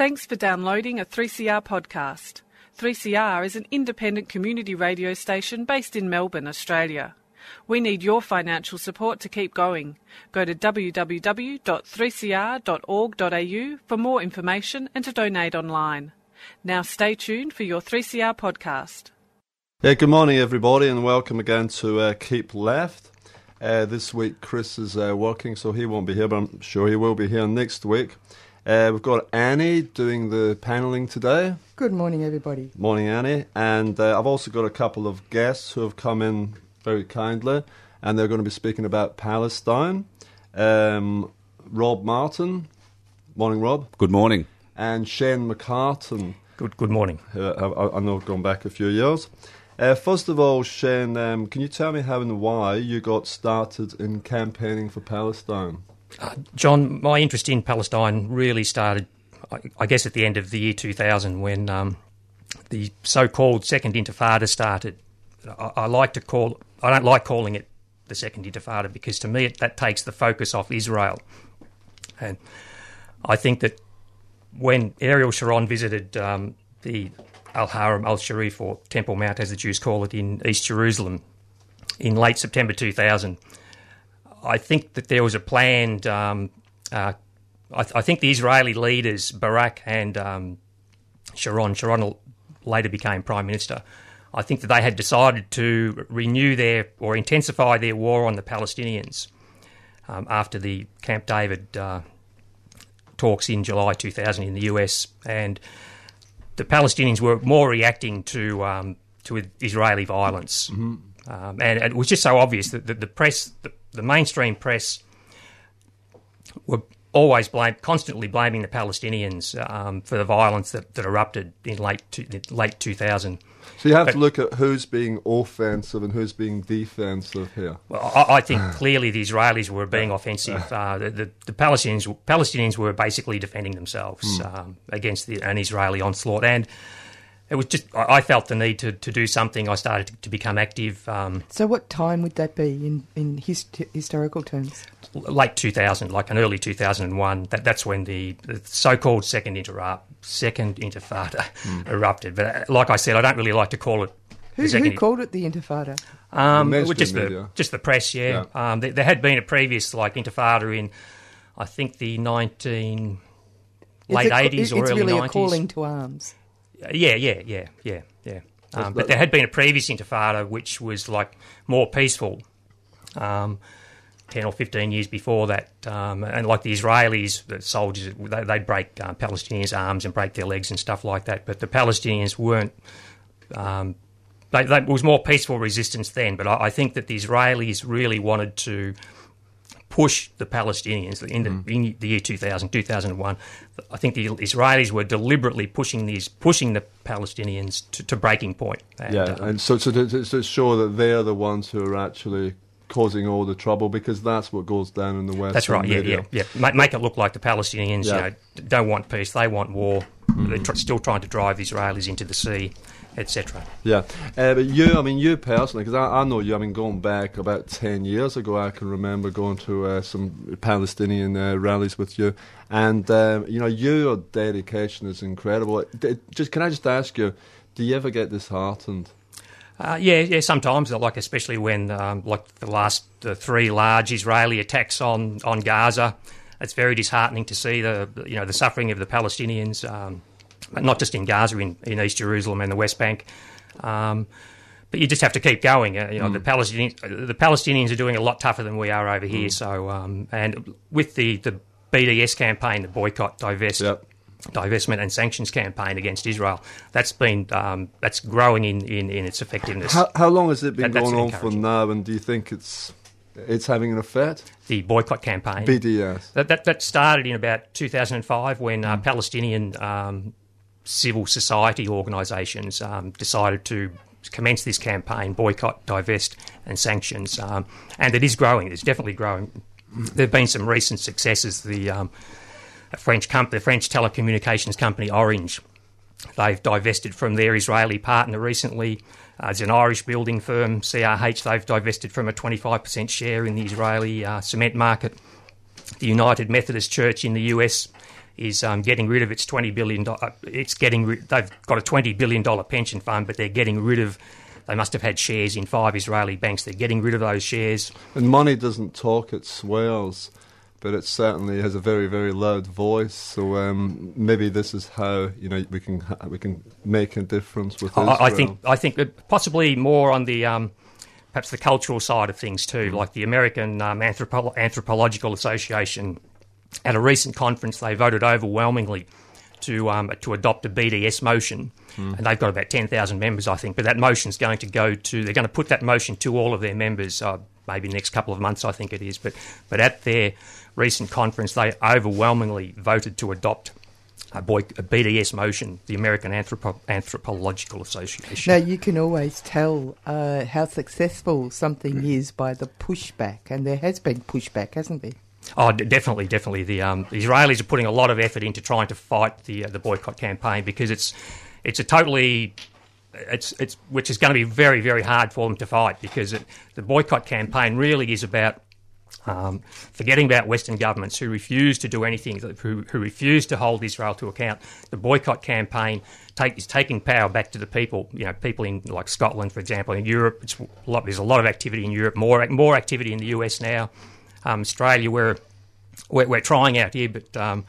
Thanks for downloading a 3CR podcast. 3CR is an independent community radio station based in Melbourne, Australia. We need your financial support to keep going. Go to www.3cr.org.au for more information and to donate online. Now stay tuned for your 3CR podcast. Yeah, good morning, everybody, and welcome again to uh, Keep Left. Uh, this week, Chris is uh, working, so he won't be here, but I'm sure he will be here next week. Uh, we've got Annie doing the panelling today. Good morning, everybody. Morning, Annie. And uh, I've also got a couple of guests who have come in very kindly, and they're going to be speaking about Palestine. Um, Rob Martin. Morning, Rob. Good morning. And Shane McCartan. Good, good morning. Uh, I, I know I've gone back a few years. Uh, first of all, Shane, um, can you tell me how and why you got started in campaigning for Palestine? John, my interest in Palestine really started, I, I, guess, at the end of the year 2000 when um, the so-called Second Intifada started. I, I, like to call, I don't like calling it the Second Intifada because to me it, that takes the focus off Israel, and I think that when Ariel Sharon visited um, the Al Haram Al Sharif or Temple Mount, as the Jews call it, in East Jerusalem in late September 2000 I think that there was a planned. Um, uh, I, th- I, think the Israeli leaders, Barak and um, Sharon, Sharon later became prime minister. I think that they had decided to renew their or intensify their war on the Palestinians um, after the Camp David uh, talks in July 2000 in the US, and the Palestinians were more reacting to um, to Israeli violence, mm-hmm. Um, and it was just so obvious that the, the press, the, the mainstream press were always blame, constantly blaming the Palestinians um, for the violence that, that erupted in late late 2000. So you have but, to look at who's being offensive and who's being defensive here. Well, I, I think clearly the Israelis were being offensive. Uh, the, the, the, Palestinians Palestinians were basically defending themselves mm. um, against the, an Israeli onslaught, and it was just I felt the need to, to do something. I started to, to become active. Um, so, what time would that be in in hist- historical terms? Late two thousand, like an early two thousand and one. That that's when the, the so-called second interrupt, second intifada mm. erupted. But uh, like I said, I don't really like to call it. Who, who called it the intifada? Um, the just the just the press. Yeah, yeah. Um, there, there, had been a previous like intifada in, I think the nineteen late eighties or early nineties. It's really a calling to arms. Yeah, yeah, yeah, yeah, yeah. Um, but there had been a previous intifada which was like more peaceful, um, ten or fifteen years before that, um, and like the Israelis, the soldiers, they, would break uh, Palestinians' arms and break their legs and stuff like that. But the Palestinians weren't. Um, they, they, it was more peaceful resistance then, but I, I think that the Israelis really wanted to push the Palestinians in the, mm. in the year 2000, 2001. I think the Israelis were deliberately pushing these, pushing the Palestinians to, to breaking point. And, yeah, and so, so to, to show that they're the ones who are actually causing all the trouble because that's what goes down in the West. That's right. Yeah, yeah, yeah. Make, make, it look like the Palestinians, yeah. you know, don't want peace; they want war. Mm. They're tr- still trying to drive the Israelis into the sea etc. Yeah, uh, but you, I mean, you personally, because I, I, know you. I mean, going back about ten years ago, I can remember going to uh, some Palestinian uh, rallies with you, and um, you know, your dedication is incredible. Just can I just ask you, do you ever get disheartened? Uh, yeah, yeah. Sometimes, like especially when, um, like the last the three large Israeli attacks on on Gaza, it's very disheartening to see the you know the suffering of the Palestinians. Um, not just in Gaza, in, in East Jerusalem and the West Bank. Um, but you just have to keep going. Uh, you know, mm. the Palestinians, the Palestinians are doing a lot tougher than we are over here. Mm. So, um, and with the, the BDS campaign, the boycott, divest, yep. divestment, and sanctions campaign against Israel, that's been um, that's growing in, in, in its effectiveness. How, how, long has it been that, going on for now? And do you think it's it's having an effect? The boycott campaign, BDS, that that, that started in about 2005 when uh, mm. Palestinian um, civil society organisations um, decided to commence this campaign, boycott, divest, and sanctions. Um, and it is growing. It's definitely growing. There have been some recent successes. The um, French company, the French telecommunications company Orange, they've divested from their Israeli partner recently. Uh, there's an Irish building firm, CRH, they've divested from a 25% share in the Israeli uh, cement market. The United Methodist Church in the US is um, getting rid of its twenty billion. Uh, it's getting ri- they've got a twenty billion dollar pension fund, but they're getting rid of. They must have had shares in five Israeli banks. They're getting rid of those shares. And money doesn't talk; it swears. But it certainly has a very, very loud voice. So um, maybe this is how you know we can we can make a difference with I. I think I think possibly more on the um, perhaps the cultural side of things too, like the American um, Anthropo- Anthropological Association. At a recent conference, they voted overwhelmingly to um, to adopt a BDS motion, and they've got about ten thousand members, I think. But that motion is going to go to they're going to put that motion to all of their members, uh, maybe next couple of months, I think it is. But but at their recent conference, they overwhelmingly voted to adopt a, boy, a BDS motion, the American Anthropo- Anthropological Association. Now, you can always tell uh, how successful something is by the pushback, and there has been pushback, hasn't there? Oh, definitely, definitely. The, um, the Israelis are putting a lot of effort into trying to fight the uh, the boycott campaign because it's it's a totally it's it's which is going to be very very hard for them to fight because it, the boycott campaign really is about um, forgetting about Western governments who refuse to do anything, who, who refuse to hold Israel to account. The boycott campaign take, is taking power back to the people. You know, people in like Scotland, for example, in Europe. A lot, there's a lot of activity in Europe, more more activity in the US now. Um, Australia, we're, we're we're trying out here, but. Um,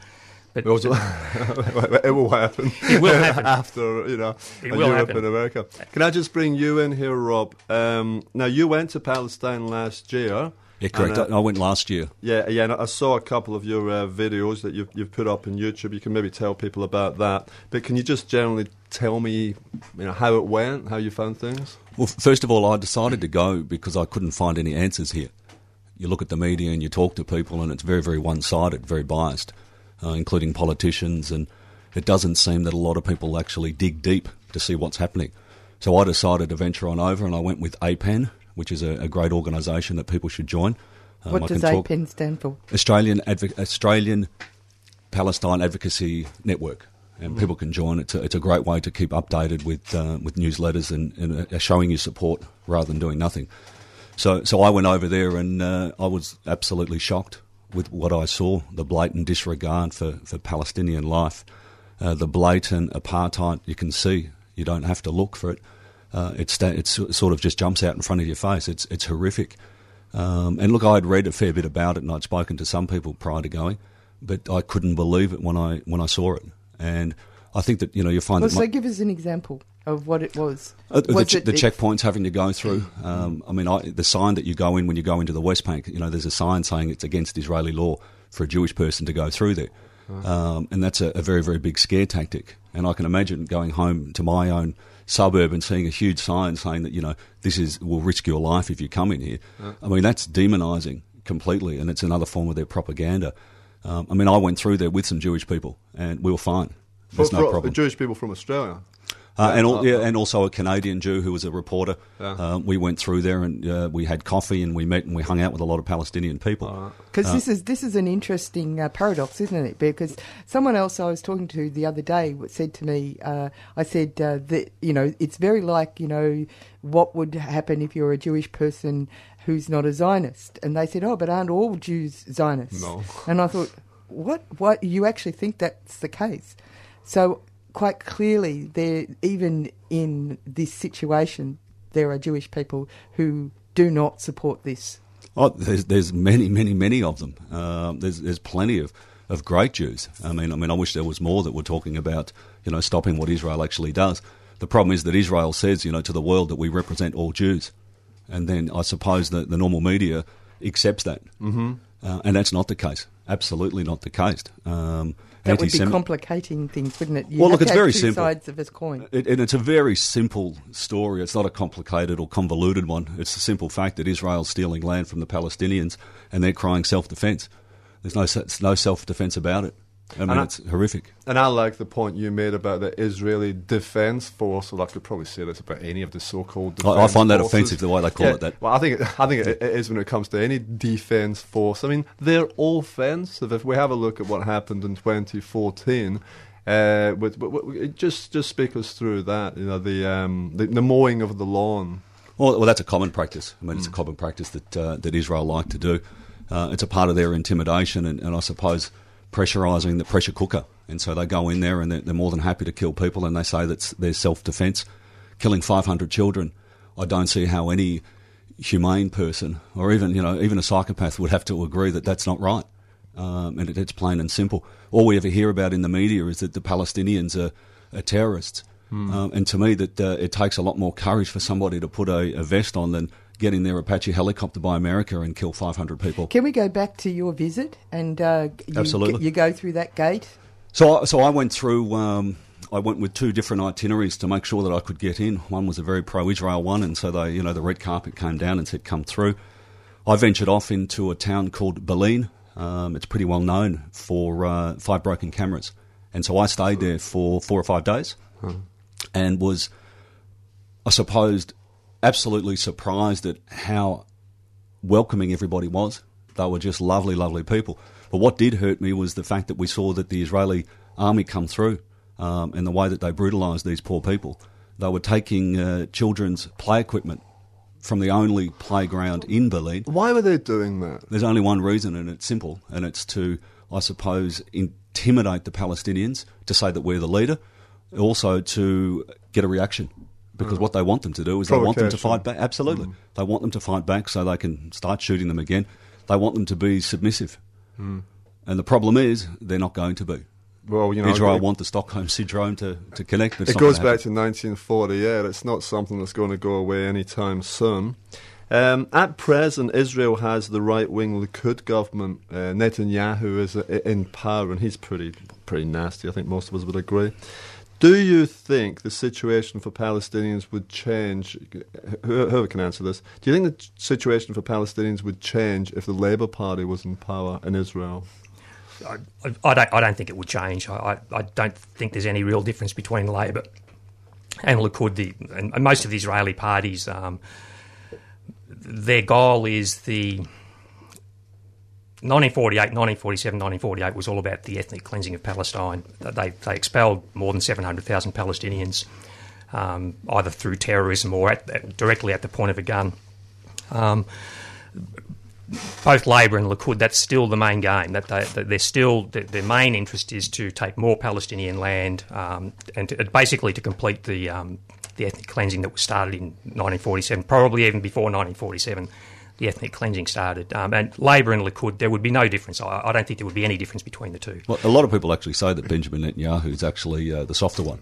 but It, it will happen. It will happen. after you know It will Europe happen. and America. Can I just bring you in here, Rob? Um, now you went to Palestine last year. Yeah, correct. and, uh, I I went last year. Yeah, yeah. And I saw a couple of your uh, videos that you've, you've put up on YouTube. You can maybe tell people about that. But can you just generally tell me, you know, how it went, how you found things? Well, first of all, I decided to go because I couldn't find any answers here. You look at the media and you talk to people, and it's very, very one sided, very biased, uh, including politicians, and it doesn't seem that a lot of people actually dig deep to see what's happening. So I decided to venture on over, and I went with APAN, which is a, a great organisation that people should join. Um, what I does talk- APAN stand for? Australian Advo- Australian Palestine Advocacy Network, and people can join. It's a, it's a great way to keep updated with uh, with newsletters and, and uh, showing you support rather than doing nothing. So so I went over there and uh, I was absolutely shocked with what I saw: the blatant disregard for, for Palestinian life, uh, the blatant apartheid. You can see. You don't have to look for it. Uh, it's sta- it's it sort of just jumps out in front of your face. It's it's horrific. Um, and look, I'd read a fair bit about it, and I'd spoken to some people prior to going, but I couldn't believe it when I when I saw it. And I think that you know you find Well, that so mo- give us an example of what it was. uh, the, was ch- it- the it- checkpoints having to go through. Um, I mean, I, the sign that you go in when you go into the West Bank, you know, there's a sign saying it's against Israeli law for a Jewish person to go through there. Um, and that's a, a very, very big scare tactic. And I can imagine going home to my own suburb and seeing a huge sign saying that, you know, this is will risk your life if you come in here. I mean, that's demonising completely, and it's another form of their propaganda. Um, I mean, I went through there with some Jewish people, and we were fine. There's For- no for problem. Jewish people from Australia. Uh, and, al- yeah, and also a Canadian Jew who was a reporter. Yeah. Uh, we went through there and uh, we had coffee and we met and we hung out with a lot of Palestinian people. Because Uh, this is this is an interesting uh, paradox, isn't it? Because someone else I was talking to the other day said to me, uh, I said uh, that you know it's very like you know what would happen if you're a Jewish person who's not a Zionist, and they said, oh, but aren't all Jews Zionists? No. And I thought, what? What? You actually think that's the case? So quite clearly, there even in this situation, there are Jewish people who do not support this. Oh, there's, there's many, many, many of them. Um, there's, there's plenty of, of great Jews. I mean, I mean, I wish there was more that were talking about, you know, stopping what Israel actually does. The problem is that Israel says, you know, to the world that we represent all Jews, and then I suppose that the normal media accepts that, mm-hmm. uh, and that's not the case. Absolutely not the case. Um, That would be complicating things, wouldn't it? You Well, look, it's very two simple. sides of this coin. It, and it's a very simple story. It's not a complicated or convoluted one. It's the simple fact that Israel's stealing land from the Palestinians and they're crying self defense. There's no, no self defense about it. I mean, And I- horrific. And I like the point you made about the Israeli Defense Force. Well, I could probably say this about any of the so-called. I, I find that forces. offensive the way they call Yeah, it that. Well, I think it, I think it, it is when it comes to any defense force. I mean, they're offensive. If we have a look at what happened in 2014, uh, with, with, with- just just speak us through that. You know, the um, the, the mowing of the lawn. Well, well, that's a common practice. I mean, it's a common practice that uh, that Israel like to do. Uh, it's a part of their intimidation, and, and I suppose pressurising the pressure cooker. And so they go in there and they're, they're more than happy to kill people and they say that's their self defence. Killing 500 children, I don't see how any humane person or even, you know, even a psychopath would have to agree that that's not right. Um, and it, it's plain and simple. All we ever hear about in the media is that the Palestinians are, are terrorists. Um, and to me, that uh, it takes a lot more courage for somebody to put a, a vest on than get in their Apache helicopter by America and kill 500 people. Can we go back to your visit and uh, you, Absolutely. you go through that gate? So, I- so I went through. Um, I went with two different itineraries to make sure that I could get in. One was a very pro-Israel one, and so they, you know, the red carpet came down and said, "Come through." I ventured off into a town called Bil'in. Um, it's pretty well known for uh, five broken cameras, and so I stayed there for four or five days, and was, I suppose, absolutely surprised at how welcoming everybody was. They were just lovely, lovely people. But what did hurt me was the fact that we saw that the Israeli army come through um, and the way that they brutalised these poor people. They were taking uh, children's play equipment from the only playground in Bil'in. Why were they doing that? There's only one reason, and it's simple, and it's to, I suppose, intimidate the Palestinians to say that we're the leader, also to get a reaction. Because what they want them to do is they want them to fight back. Absolutely. They want them to fight back so they can start shooting them again. They want them to be submissive. And the problem is, they're not going to be. Well, you know, Israel want the Stockholm syndrome to, to connect. It goes back to 1948. It's not something that's going to go away anytime soon. Um, at present, Israel has the right-wing Likud government. Uh, Netanyahu is uh, in power, and he's pretty pretty nasty. I think most of us would agree. Do you think the situation for Palestinians would change? Whoever can answer this. Do you think the situation for Palestinians would change if the Labour Party was in power in Israel? I, I don't. I don't think it would change. I, I, don't think there's any real difference between Labor and Likud. The and most of the Israeli parties, um, their goal is the 1948, 1947, 1948 was all about the ethnic cleansing of Palestine. They they expelled more than 700,000 Palestinians, um, either through terrorism or at, directly at the point of a gun. Um, both Labor and Likud, that's still the main game. That, they, they're still their, their main interest is to take more Palestinian land um, and to, basically to complete the um, the ethnic cleansing that was started in 1947, probably even before 1947. The ethnic cleansing started, um, and Labor and Likud, there would be no difference. I, I don't think there would be any difference between the two. Well, a lot of people actually say that Benjamin Netanyahu is actually uh, the softer one.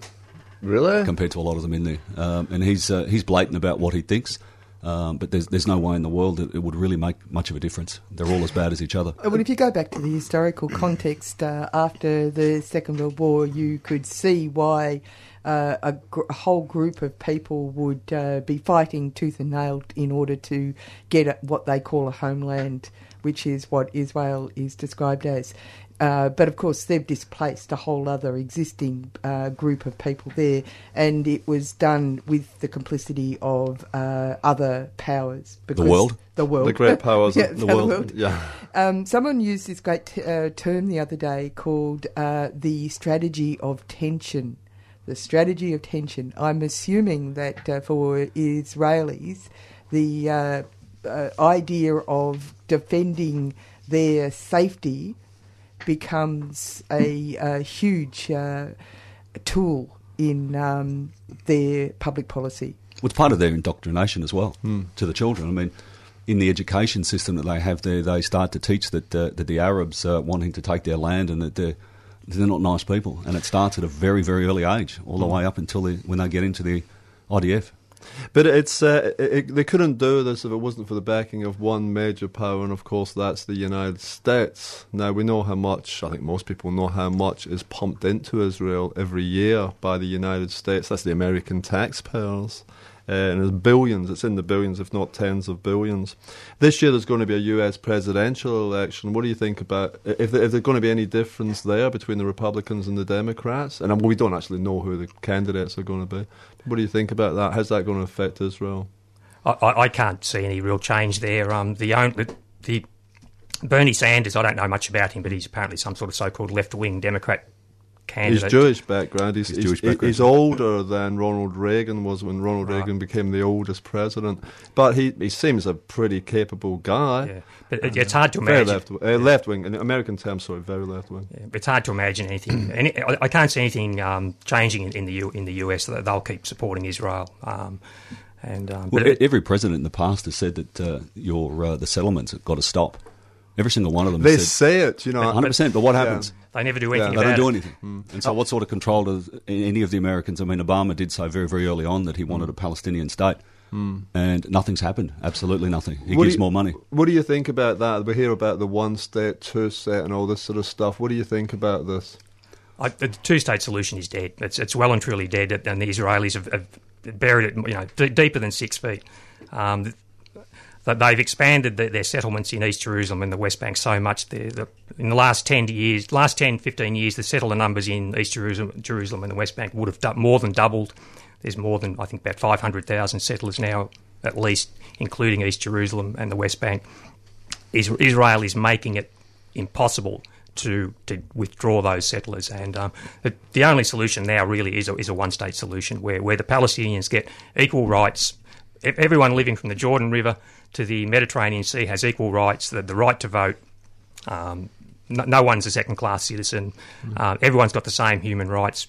Really? compared to a lot of them in there. Um, and he's uh, he's blatant about what he thinks. Um, but there's there's no way in the world that it would really make much of a difference. They're all as bad as each other. Well, if you go back to the historical context uh, after the Second World War, you could see why uh, a, gr- a whole group of people would uh, be fighting tooth and nail in order to get a, what they call a homeland, which is what Israel is described as. Uh, but of course, they've displaced a whole other existing uh, group of people there, and it was done with the complicity of uh, other powers. the world? The world. The great powers Yeah, of the the world. world. Yeah. Um, someone used this great t- uh, term the other day called uh, the strategy of tension. The strategy of tension. I'm assuming that uh, for Israelis, the uh, uh, idea of defending their safety becomes a, a huge uh, tool in um, their public policy. Well, it's part of their indoctrination as well to the children. I mean, in the education system that they have there, they start to teach that uh, that the Arabs are wanting to take their land and that they're they're not nice people, and it starts at a very very early age, all the way up until when they get into the IDF. But it's uh, it- they couldn't do this if it wasn't for the backing of one major power, and of course that's the United States. Now we know how much. I think most people know how much is pumped into Israel every year by the United States. That's the American taxpayers. Uh, and there's billions, it's in the billions, if not tens of billions. This year there's going to be a US presidential election. What do you think about if, there, if there's going to be any difference there between the Republicans and the Democrats? And um, we don't actually know who the candidates are going to be. What do you think about that? How's that going to affect Israel? I, I, can't see any real change there. Um, the only the Bernie Sanders, I don't know much about him, but he's apparently some sort of so-called left-wing Democrat candidate. He's Jewish background. He's, He's he's, Jewish he's, background. older than Ronald Reagan was when Ronald Right. Reagan became the oldest president. But he, he seems a pretty capable guy. Yeah. But it, it's hard to Very imagine. left, uh, left wing. In American terms, sorry, very left wing. Yeah, it's hard to imagine anything. Any, I I can't see anything um, changing in, in the U, in the US. That they'll keep supporting Israel. Um, and um, Well, but it- every president in the past has said that uh, your uh, the settlements have got to stop. Every single one of them They said say it, you know. 100%. But what Yeah. happens? They never do Yeah, anything They don't about do it. anything. Mm. And so, oh. what sort of control does any of the Americans? I mean, Obama did say very, very early on that he wanted mm. a Palestinian state, mm. and nothing's happened. Absolutely nothing. He What gives you- more money. What do you think about that? We hear about the one state, two state, and all this sort of stuff. What do you think about this? I, the two-state solution is dead. It's, it's well and truly dead, and the Israelis have, have buried it, you know, d- deeper than six feet. Um, that they've expanded the, their settlements in East Jerusalem and the West Bank so much. The, in the last 10 years, last 10, 15 years, the settler numbers in East Jerusalem, Jerusalem and the West Bank would have du- more than doubled. There's more than, I think, about 500,000 settlers now, at least, including East Jerusalem and the West Bank. Is- Israel is making it impossible to to withdraw those settlers, and um, the, the only solution now really is a, is a one state solution where, where the Palestinians get equal rights. E- Everyone living from the Jordan River to the Mediterranean Sea has equal rights, the, the right to vote. Um, no, no one's a second class citizen. Uh, everyone's got the same human rights.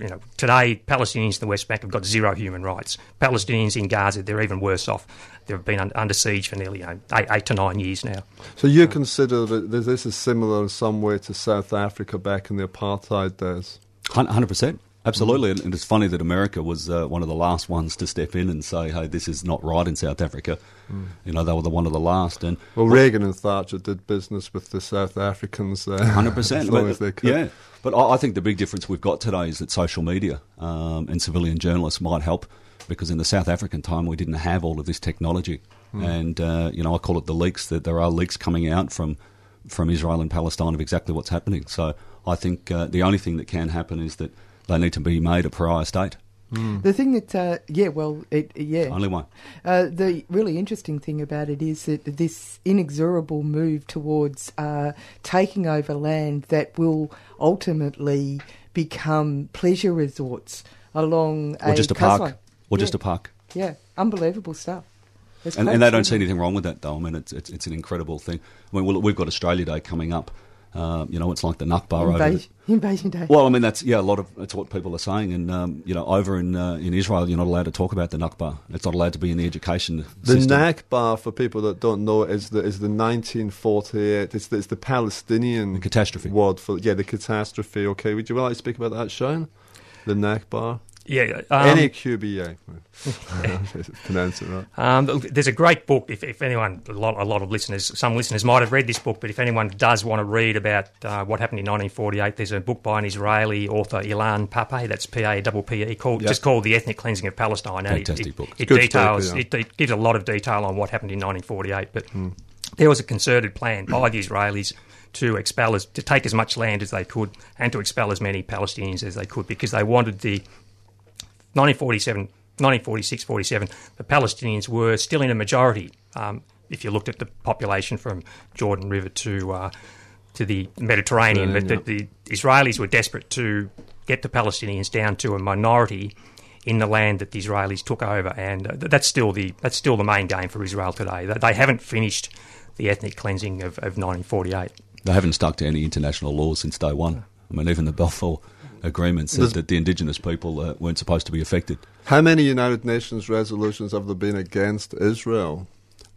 You know, today Palestinians in the West Bank have got zero human rights. Palestinians in Gaza, they're even worse off. They've been un- under siege for nearly you know, eight, eight to nine years now. So you consider that this is similar in some way to South Africa back in the apartheid days? Hundred percent, absolutely. And it's funny that America was uh, one of the last ones to step in and say, "Hey, this is not right in South Africa." You know, they were the one of the last, and Well, Reagan and Thatcher did business with the South Africans uh, hundred percent, as long as. Yeah, but I, I think the big difference we've got today is that social media um, and civilian journalists might help because in the South African time we didn't have all of this technology, and uh, you know I call it the leaks. That there are leaks coming out from from Israel and Palestine of exactly what's happening. So I think uh, the only thing that can happen is that they need to be made a prior state. The thing that, uh, yeah, well, it, yeah. Only one. Uh, the really interesting thing about it is that this inexorable move towards uh, taking over land that will ultimately become pleasure resorts along Or just a park. Or yeah. just a park. Yeah, unbelievable stuff. And, and they don't see anything wrong with that, though. I mean, it's, it's, it's an incredible thing. I mean, well, we've got Australia Day coming up. Um, you know, it's like the Nakba over. Invasion, invasion day. Well, I mean, that's yeah, a lot of that's what people are saying, and um, you know, over in uh, in Israel, you're not allowed to talk about the Nakba. It's not allowed to be in the education The system. Nakba, for people that don't know, is the is the 1948. It's the, it's the Palestinian The catastrophe. word for yeah the catastrophe. Okay, would you like to speak about that, Sean? The Nakba, Yeah, um, N A Q B A. Pronounce it right. Um, there's a great book. If, if anyone, a lot, a lot of listeners, some listeners might have read this book, but if anyone does want to read about uh, what happened in 1948, there's a book by an Israeli author, Ilan Pappé, that's P A P P E, called Yep. just called "The Ethnic Cleansing of Palestine." And it- Fantastic it, book. It, Good details, story, it, it gives a lot of detail on what happened in 1948. But there was a concerted plan by the Israelis to expel as to take as much land as they could and to expel as many Palestinians as they could because they wanted the 1947, 1946, 47, the Palestinians were still in a majority. Um, if you looked at the population from Jordan River to uh, to the Mediterranean, but the, the Israelis were desperate to get the Palestinians down to a minority in the land that the Israelis took over, and uh, that's still the that's still the main game for Israel today. They, they haven't finished the ethnic cleansing of, of 1948. They haven't stuck to any international laws since day one. I mean, even the Balfour Agreement said There's- that the indigenous people uh, weren't supposed to be affected. How many United Nations resolutions have there been against Israel?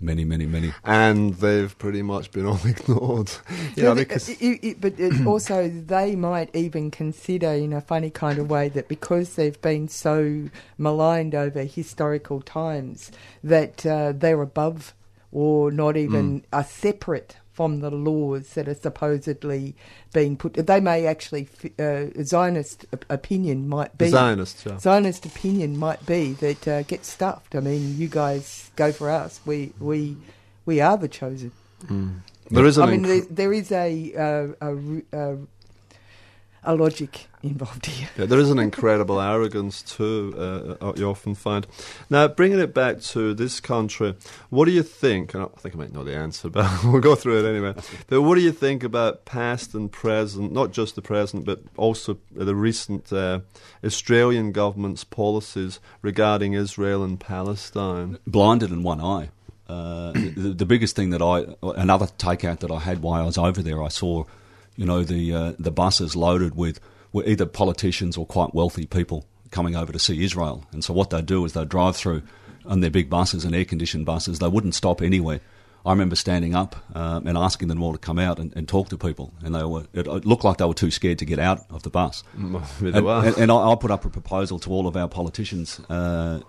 Many, many, many. And they've pretty much been all ignored. You know, Yeah, because it- it- it- but it also, they might even consider, in a funny kind of way, that because they've been so maligned over historical times, that uh, they're above or not even are separate from the laws that are supposedly being put. They may actually, uh, Zionist opinion might be. Zionists, yeah. Zionist opinion might be that uh, get stuffed. I mean, you guys go for us. We we we are the chosen. There is I mean, inc- there, there is a, uh, a, uh, a logic involved here. Yeah, there is an incredible arrogance too. Uh, uh, you often find. Now, bringing it back to this country, what do you think? I think I might know the answer, but we'll go through it anyway. But what do you think about past and present, not just the present, but also the recent uh, Australian government's policies regarding Israel and Palestine? Blinded in one eye. Uh, the, the, biggest thing that I, another takeout that I had while I was over there, I saw, you know, the uh, the buses loaded with were either politicians or quite wealthy people coming over to see Israel. And so what they'd do is they'd drive through on their big buses and air conditioned buses. They wouldn't stop anywhere. I remember standing up um, and asking them all to come out and, and, talk to people, and they were. It, it, looked like they were too scared to get out of the bus. and, and, and I, I, put up a proposal to all of our politicians uh,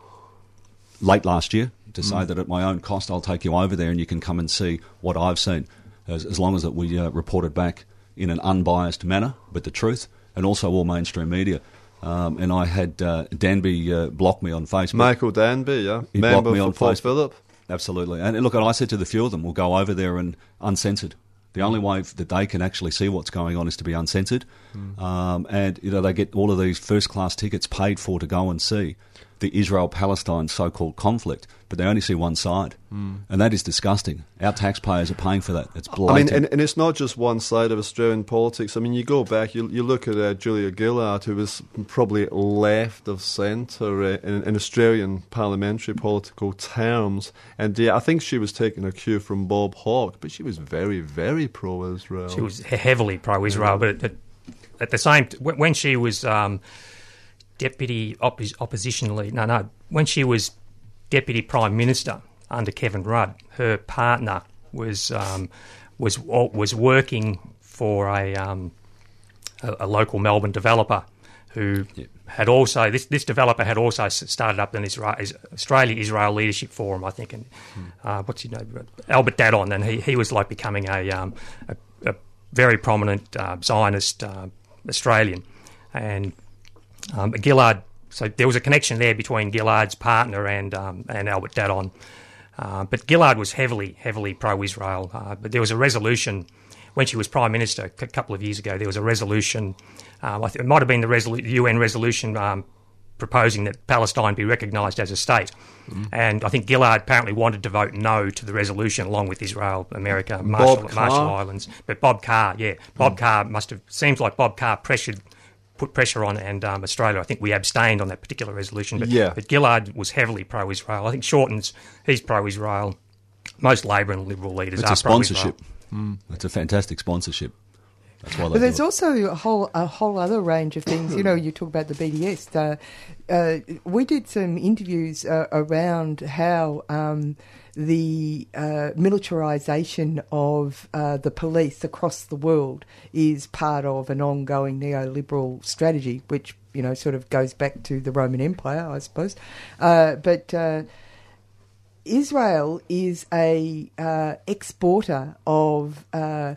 late last year to say mm. that at my own cost I'll take you over there and you can come and see what I've seen, as, as long as that we uh, report it back in an unbiased manner with the truth, and also all mainstream media. Um, and I had uh, Danby uh, block me on Facebook. Michael Danby, yeah, he member blocked me on Port Phillip. Absolutely, and look, and I said to the few of them, we'll go over there and uncensored. The only way that they can actually see what's going on is to be uncensored, mm. um, and you know they get all of these first class tickets paid for to go and see the Israel Palestine so called conflict, but they only see one side. Mm. And that is disgusting. Our taxpayers are paying for that. It's blatant. I mean, and, and, it's not just one side of Australian politics. I mean, you go back, you, you look at uh, Julia Gillard, who was probably left of centre uh, in, in, Australian parliamentary political terms. And yeah, I think she was taking a cue from Bob Hawke, but she was very, very pro Israel. She was heavily pro Israel, but at, at, the same t- when she was. Um, deputy oppos- opposition leader. No, no. When she was deputy prime minister under Kevin Rudd, her partner was um, was was working for a, um, a, a local Melbourne developer who yep. had also this this developer had also started up an Israel, Australia Israel Leadership Forum, I think, and mm. uh, what's his name, Albert Dadon, and he, he was like becoming a um, a, a, very prominent uh, Zionist uh, Australian, and um, Gillard, so there was a connection there between Gillard's partner and um, and Albert Dadon. Uh, but Gillard was heavily, heavily pro-Israel. Uh, but there was a resolution when she was prime minister a couple of years ago. There was a resolution. Um, it might have been the resolu- UN resolution um, proposing that Palestine be recognised as a state. Mm. And I think Gillard apparently wanted to vote no to the resolution along with Israel, America, Marshall, Marshall Islands. But Bob Carr, yeah, Bob mm. Carr must have. Seems like Bob Carr pressured put pressure on, and um, Australia, I think we abstained on that particular resolution. But, yeah. but Gillard was heavily pro-Israel. I think Shorten's he's pro-Israel. Most Labor and Liberal leaders it's are a sponsorship. Mm. It's a fantastic sponsorship. That's why but there's also a whole a whole other range of things. You know, you talk about the BDS. Uh, uh, we did some interviews uh, around how um, the uh, militarisation of uh, the police across the world is part of an ongoing neoliberal strategy, which you know sort of goes back to the Roman Empire, I suppose. Uh, but uh, Israel is a uh, exporter of uh,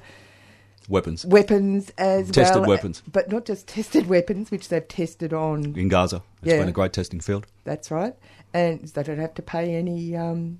weapons. Weapons as tested well, weapons, but not just tested weapons, which they've tested on in Gaza. It's yeah. been a great testing field. That's right, and they don't have to pay any um,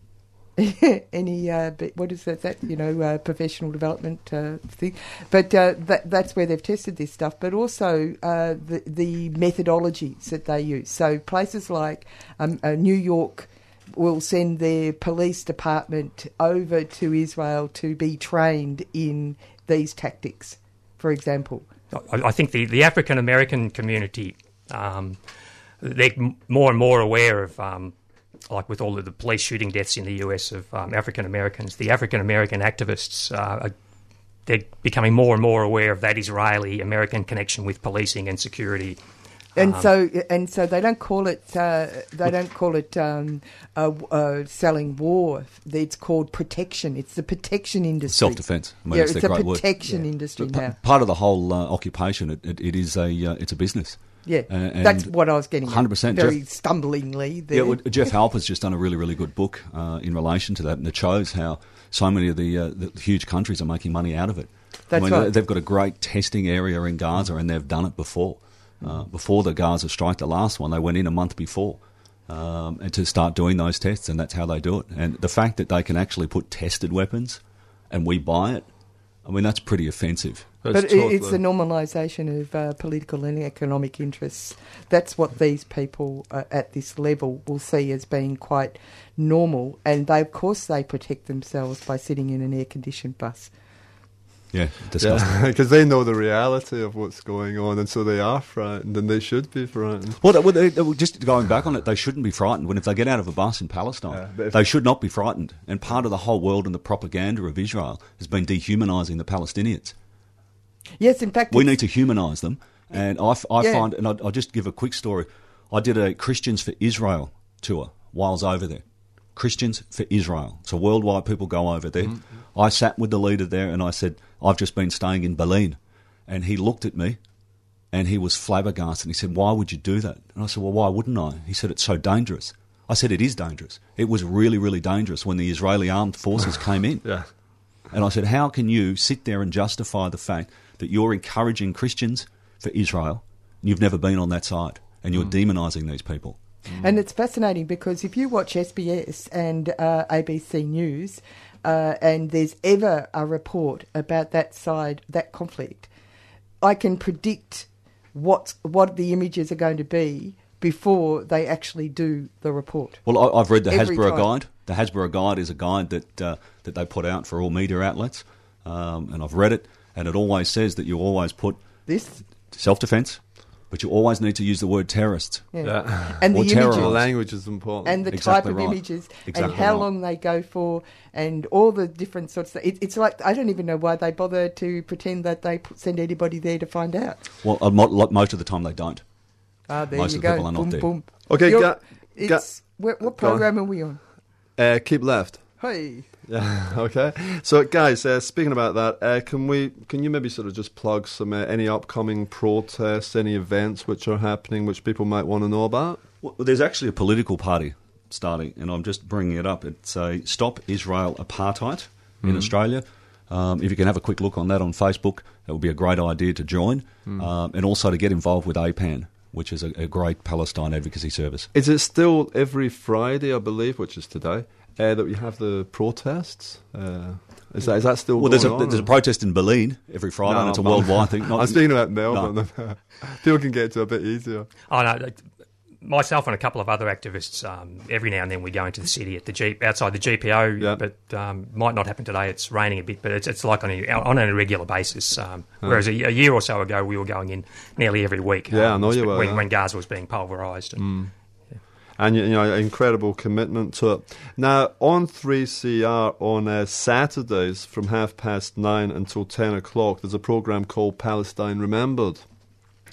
any uh, what is that, that you know uh, professional development uh, thing, but uh, that, that's where they've tested this stuff. But also uh, the the methodologies that they use. So places like um, uh, New York will send their police department over to Israel to be trained in these tactics, for example. I, I think the, the African American community. Um, they're more and more aware of um, like with all of the police shooting deaths in the US of um, African Americans, the African American activists uh, are they're becoming more and more aware of that Israeli American connection with policing and security. And um, so, and so they don't call it. Uh, they don't call it um, uh, uh, selling war. It's called protection. It's the protection industry. Self defence. I mean, yeah, it's, it's a protection industry now. Part of the whole uh, occupation, it, it, it is a uh, it's a business. Yeah, uh, that's what I was getting. Hundred percent. Very Jeff, stumblingly. There. Yeah, well, Jeff Halper's just done a really, really good book uh, in relation to that, and it shows how so many of the, uh, the huge countries are making money out of it. That's I mean, right. They've got a great testing area in Gaza, and they've done it before. Uh, before the Gaza strike, the last one, they went in a month before. Um, and to start doing those tests, and that's how they do it. And the fact that they can actually put tested weapons, and we buy it, I mean, that's pretty offensive. That's but it, it's totally- the normalisation of uh, political and economic interests. That's what these people uh, at this level will see as being quite normal, and they, of course, they protect themselves by sitting in an air-conditioned bus. Yeah, disgusting. Yeah, because they know the reality of what's going on, and so they are frightened, and they should be frightened. Well, they, well, they, they just going back on it, they shouldn't be frightened. When if they get out of a bus in Palestine, Yeah, if- they should not be frightened. And part of the whole world and the propaganda of Israel has been dehumanising the Palestinians. Yes, in fact, We need to humanise them. And I Yeah. find, and I'll, I'll just give a quick story. I did a Christians for Israel tour while I was over there. Christians for Israel. So worldwide people go over there. I sat with the leader there and I said, I've just been staying in Bil'in. And he looked at me and he was flabbergasted. He said, Why would you do that? And I said, Well, why wouldn't I? He said, It's so dangerous. I said, It is dangerous. It was really, really dangerous when the Israeli armed forces came in. Yeah, And I said, How can you sit there and justify the fact that you're encouraging Christians for Israel and you've never been on that side and you're mm. demonising these people? And it's fascinating because if you watch SBS and uh, ABC News, uh, and there's ever a report about that side, that conflict, I can predict what what the images are going to be before they actually do the report. Well, I, I've read the Every Hasbara time. Guide. The Hasbara Guide is a guide that, uh, that they put out for all media outlets. Um, and I've read it, and it always says that you always put This, self defence, but you always need to use the word terrorist. yeah. yeah. and the Or terror. the images. language is important. and the Exactly type of right. images Exactly and how right. long they go for and all the different sorts of it, it's like I don't even know why they bother to pretend that they send anybody there to find out. Well, a most of the time they don't. Ah, there Most you of the go. people are not boom, there. boom. Okay, You're- ga- ga- it's, what, what go program are we on? uh, keep left. Hey, Yeah. Okay. So, guys, uh, speaking about that, uh, can we? Can you maybe sort of just plug some uh, any upcoming protests, any events which are happening, which people might want to know about? Well, there's actually a political party starting, and I'm just bringing it up. It's a Stop Israel Apartheid in Australia. Um, if you can have a quick look on that on Facebook, that would be a great idea to join, um, and also to get involved with APAN, which is a, a great Palestine advocacy service. Is it still every Friday, I believe, which is today, uh, that we have the protests? Uh, is that is that still Well, there's a, going on? there's a protest in Bil'in every Friday, No, and it's a but- worldwide thing. Not- I'm speaking about Melbourne. People can get to a bit easier. Oh no, myself and a couple of other activists. Um, every now and then we go into the city at the G, outside the GPO, Yeah. but um, might not happen today. It's raining a bit, but it's, it's like on a, on a regular basis. Um, Whereas a, a year or so ago, we were going in nearly every week. Yeah, I um, know you were, when, yeah. when Gaza was being pulverised. And, and you know incredible commitment to it. Now on 3CR on uh, Saturdays from half past nine until ten o'clock, there's a program called Palestine Remembered.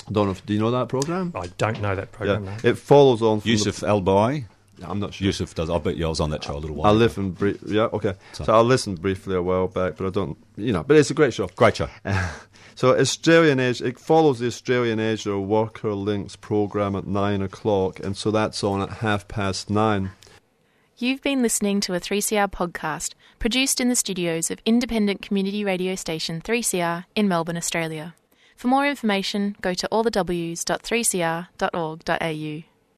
I don't know if do you know that program? I don't know that Yeah, program. no. it follows on from Yusuf Al Bawi. The, I'm not sure. Yusuf does. I bet you I was on that show a little while. I ago. listened brief. Yeah, okay. So, So- I listened briefly a while back, but I don't. You know, but it's a great show. Great show. So Australian Age, it follows the Australian Asia Worker Links program at nine o'clock, and so that's on at half past nine. You've been listening to a 3CR podcast produced in the studios of independent community radio station 3CR in Melbourne, Australia. For more information, go to allthews.3cr.org.au.